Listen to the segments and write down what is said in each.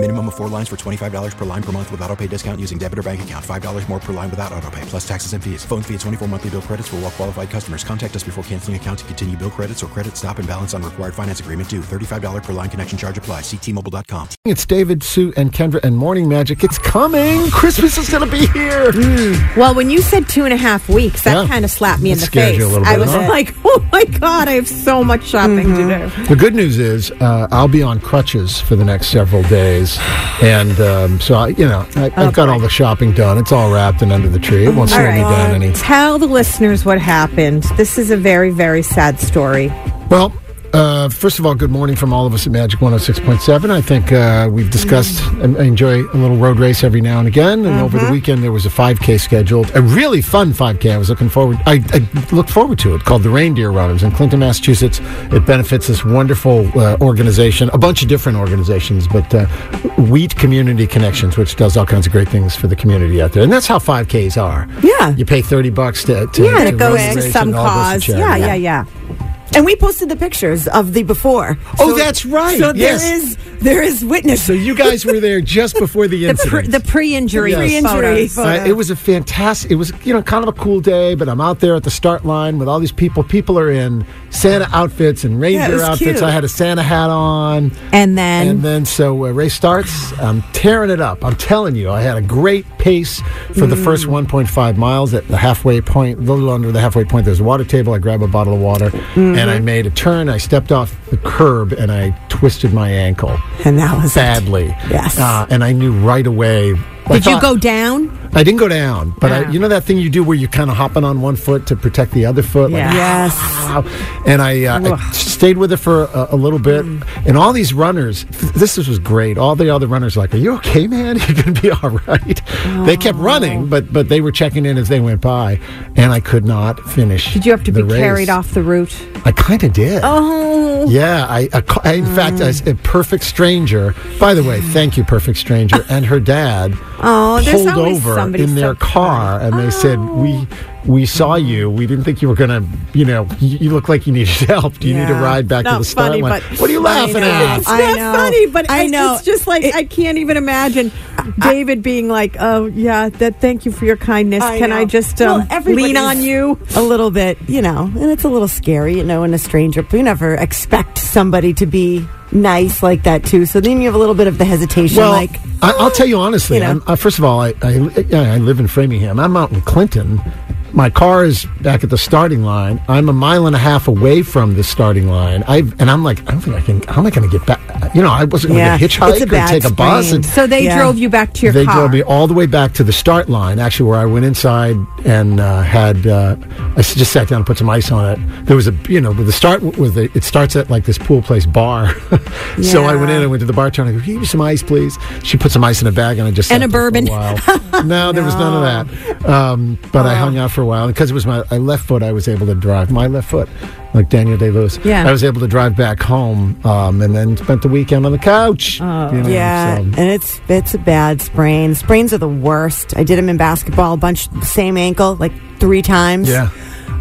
Minimum of four lines for $25 per line per month with auto pay discount using debit or bank account. $5 more per line without auto pay, plus taxes and fees. Phone fee at 24 monthly bill credits for all well qualified customers. Contact us before canceling account to continue bill credits or credit stop and balance on required finance agreement due. $35 per line connection charge apply. Ctmobile.com. It's David, Sue, and Kendra and Morning Magic. It's coming. Christmas is going to be here. Well, when you said two and a half weeks, that Yeah. kind of slapped me in the face. you a little I was huh? like, oh my God, I have so much shopping to do. The good news is uh, I'll be on crutches for the next several days, and um, so I, you know I, I've got all the shopping done. It's all wrapped and under the tree. It won't slow me down any. Tell the listeners what happened. This is a very, very sad story. Well, uh, first of all, good morning from all of us at Magic 106.7. I think uh, we've discussed, I enjoy a little road race every now and again. And over the weekend, there was a 5K scheduled, a really fun 5K. I was looking forward, I, I looked forward to it called the Reindeer Runners in Clinton, Massachusetts. It benefits this wonderful uh, organization, a bunch of different organizations, but uh, Wheat Community Connections, which does all kinds of great things for the community out there. And that's how 5Ks are. Yeah. You pay 30 bucks to, to Yeah, to it goes to some and all goes to cause. charity. Yeah, yeah, yeah. And we posted the pictures of the before. Oh, that's right. So Yes. there is there is witness. So you guys were there just before the The, pre, incident. the pre-injury, Yes. Pre-injury photos. Uh, it was a fantastic. It was you know kind of a cool day, but I'm out there at the start line with all these people. People are in Santa outfits and reindeer was outfits. cute. I had a Santa hat on, And then, and then so uh, race starts. I'm tearing it up. I'm telling you, I had a great pace for the first Mm. 1.5 miles. At the halfway point, a little under the halfway point, there's a water table. I grab a bottle of water, Mm-hmm. and I made a turn. I stepped off the curb, and I twisted my ankle and that was it. badly. Yes. uh, and I knew right away. Did you go down? I didn't go down, but I, you know that thing you do where you're kind of hopping on one foot to protect the other foot. like, Yes. And I, uh, I stayed with it for a, a little bit. Mm. And all these runners, this was great. All the other runners were like, "Are you okay, man? You're going to be all right." They kept running, but but they were checking in as they went by, and I could not finish. Did you have to be race. carried off the route? I kind of did. Oh, Yeah, I, I, in fact, as a perfect stranger. By the way, thank you, perfect stranger, and her dad Oh, there's pulled over in their so Oh. car, and they said, "We we saw you. We didn't think you were gonna. You know, you, you look like you needed help. Do you need a ride back to Not the start line? but- What are you laughing I know. at? It's I not know. funny, but I know. it's just like It- I can't even imagine David being like, "Oh yeah, that thank you for your kindness. I Can know. I just um, everybody's lean on you?" a little bit, you know, and it's a little scary, you know, in a stranger. But you never expect somebody to be nice like that too. So then you have a little bit of the hesitation, Well, like I, I'll tell you honestly. you know. Uh, first of all, I, I I live in Framingham. I'm out in Clinton. My car is back at the starting line. I'm a mile and a half away from the starting line. I and I'm like, I don't think I can. How am I going to get back? You know, I wasn't going to it's a hitchhike or bad take a bus. And, So they Yeah. drove you back to your they car. drove me all the way back to the start line, actually, where I went inside and uh, had uh, I s- just sat down and put some ice on it. There was a you know with the start with the, it starts at like this pool place bar, so I went in and went to the bartender. And I go, "Can you give me some ice, please?" She put some ice in a bag and I just And sat a there for bourbon. while. no, there was none of that. Um, but I hung out for a while because it was my, my left foot. I was able to drive my left foot. Like Daniel Day Lewis, Yeah. I was able to drive back home, um, and then spent the weekend on the couch. Oh. you know, yeah, so- and it's it's a bad sprain. Sprains are the worst. I did them in basketball, a bunch same ankle, like three times. yeah.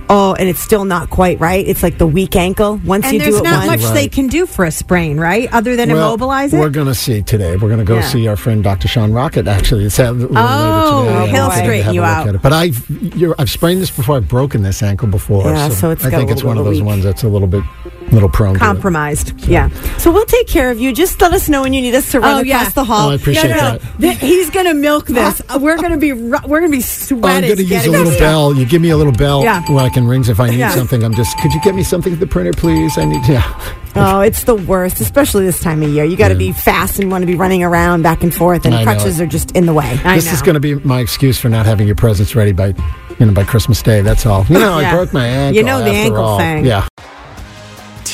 Oh, and it's still not quite right. It's like the weak ankle. Once and you do it not once, much they can do for a sprain, right? Other than Well, immobilize We're going to see today. We're going to go Yeah. see our friend Dr. Sean Rocket. Actually, it's oh, a little Oh, later today. he'll I'm straighten you out. But I've you're, I've sprained this before. I've broken this ankle before. Yeah, so it's I think it's one of of those weak. ones that's a little bit little prone. to it. Compromised. Yeah. So we'll take care of you. Just let us know when you need us to oh, run Oh, across yeah. the hall. Oh, I appreciate No, no, no. that. Th- He's going to milk this. We're gonna be ru- we're gonna be Oh, I'm going to use a little bell. You give me a little bell Yeah. where I can ring if I need Yeah. something. I'm just. Could you get me something at the printer, please? I need. Yeah. Oh, it's the worst, especially this time of year. You got to Yeah. be fast and want to be running around back and forth, and I crutches it. are just in the way. I this know. is going to be my excuse for not having your presents ready by, you know, by Christmas Day. That's all. You know, Yeah. I broke my ankle. You know the after ankle all. thing. Yeah.